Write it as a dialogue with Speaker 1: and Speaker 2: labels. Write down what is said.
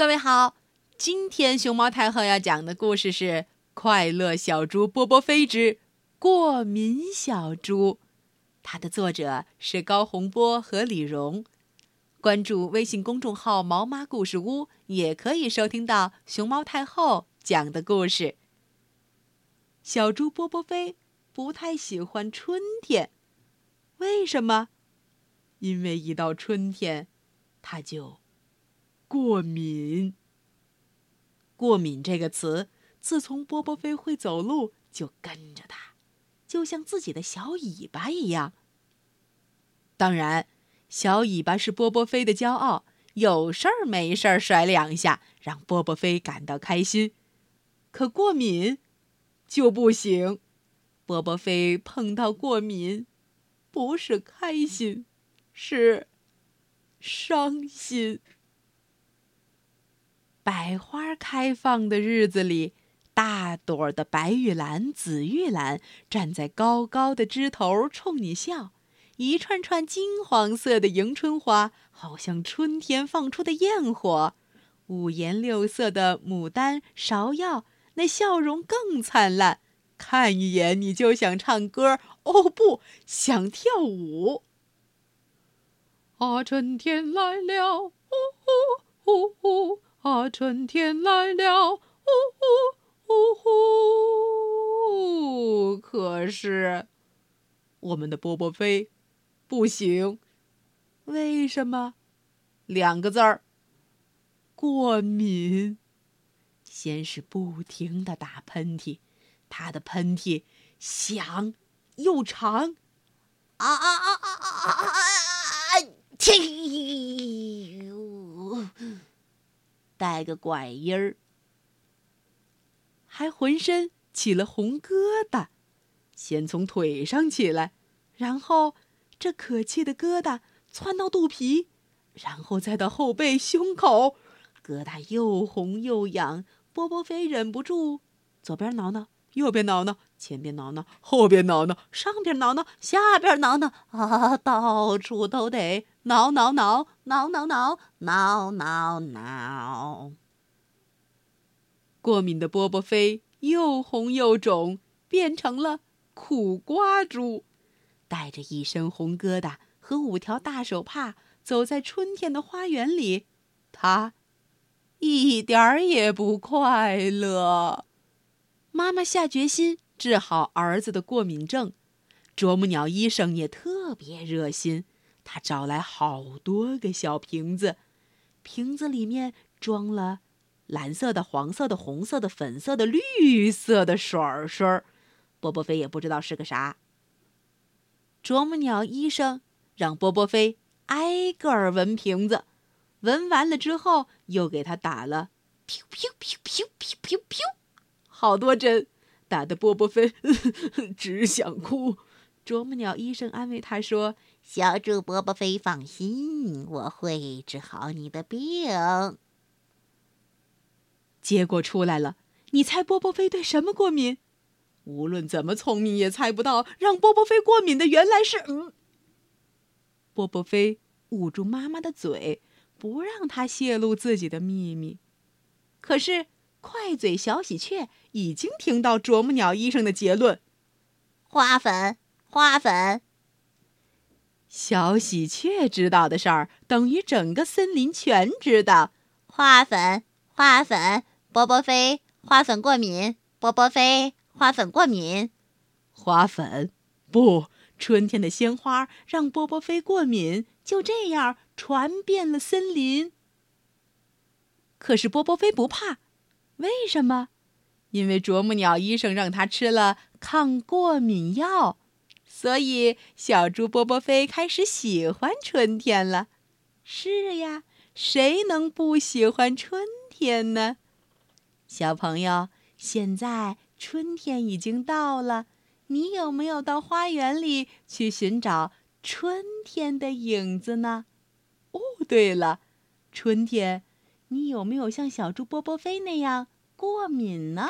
Speaker 1: 各位好，今天熊猫太后要讲的故事是《快乐小猪波波飞之过敏小猪》，它的作者是高洪波和李荣。关注微信公众号“毛妈故事屋”，也可以收听到熊猫太后讲的故事。小猪波波飞不太喜欢春天，为什么？因为一到春天，它就。过敏。过敏这个词，自从波波飞会走路，就跟着他，就像自己的小尾巴一样。当然，小尾巴是波波飞的骄傲，有事儿没事儿甩两下，让波波飞感到开心。可过敏就不行，波波飞碰到过敏，不是开心，是伤心。百花开放的日子里，大朵的白玉兰、紫玉兰站在高高的枝头冲你笑；一串串金黄色的迎春花，好像春天放出的焰火；五颜六色的牡丹、芍药，那笑容更灿烂，看一眼你就想唱歌，哦不，想跳舞。啊，春天来了，呜呼呼呼。春天来了，呜呼呜呼！可是，我们的波波飞不行，为什么？两个字儿：过敏。先是不停的打喷嚏，他的喷嚏响又长，啊啊啊啊啊啊啊！天！带个拐音儿，还浑身起了红疙瘩，先从腿上起来，然后这可气的疙瘩窜到肚皮，然后再到后背、胸口，疙瘩又红又痒。波波飞忍不住，左边挠挠，右边挠挠，前边挠挠，后边挠挠，上边挠挠，下边挠挠，啊，到处都得。挠挠挠挠挠挠挠挠挠，过敏的波波飞又红又肿，变成了苦瓜猪，带着一身红疙瘩和五条大手帕，走在春天的花园里，他一点儿也不快乐。妈妈下决心治好儿子的过敏症，啄木鸟医生也特别热心。他找来好多个小瓶子，瓶子里面装了蓝色的、黄色的、红色的、粉色的、绿色的水水波波飞也不知道是个啥。啄木鸟医生让波波飞挨个儿闻瓶子，闻完了之后又给他打了“噗噗噗噗噗噗噗”好多针，打得波波飞只想哭。啄木鸟医生安慰他说：“
Speaker 2: 小主波波飞，放心，我会治好你的病。”
Speaker 1: 结果出来了，你猜波波飞对什么过敏？无论怎么聪明也猜不到，让波波飞过敏的原来是……嗯。波波飞捂住妈妈的嘴，不让她泄露自己的秘密。可是快嘴小喜鹊已经听到啄木鸟医生的结论：
Speaker 2: 花粉。花粉，
Speaker 1: 小喜鹊知道的事儿，等于整个森林全知道。
Speaker 2: 花粉，花粉，波波飞，花粉过敏。波波飞，花粉过敏。
Speaker 1: 花粉，不，春天的鲜花让波波飞过敏，就这样传遍了森林。可是波波飞不怕，为什么？因为啄木鸟医生让他吃了抗过敏药。所以，小猪波波飞开始喜欢春天了。是呀，谁能不喜欢春天呢？小朋友，现在春天已经到了，你有没有到花园里去寻找春天的影子呢？哦，对了，春天，你有没有像小猪波波飞那样过敏呢？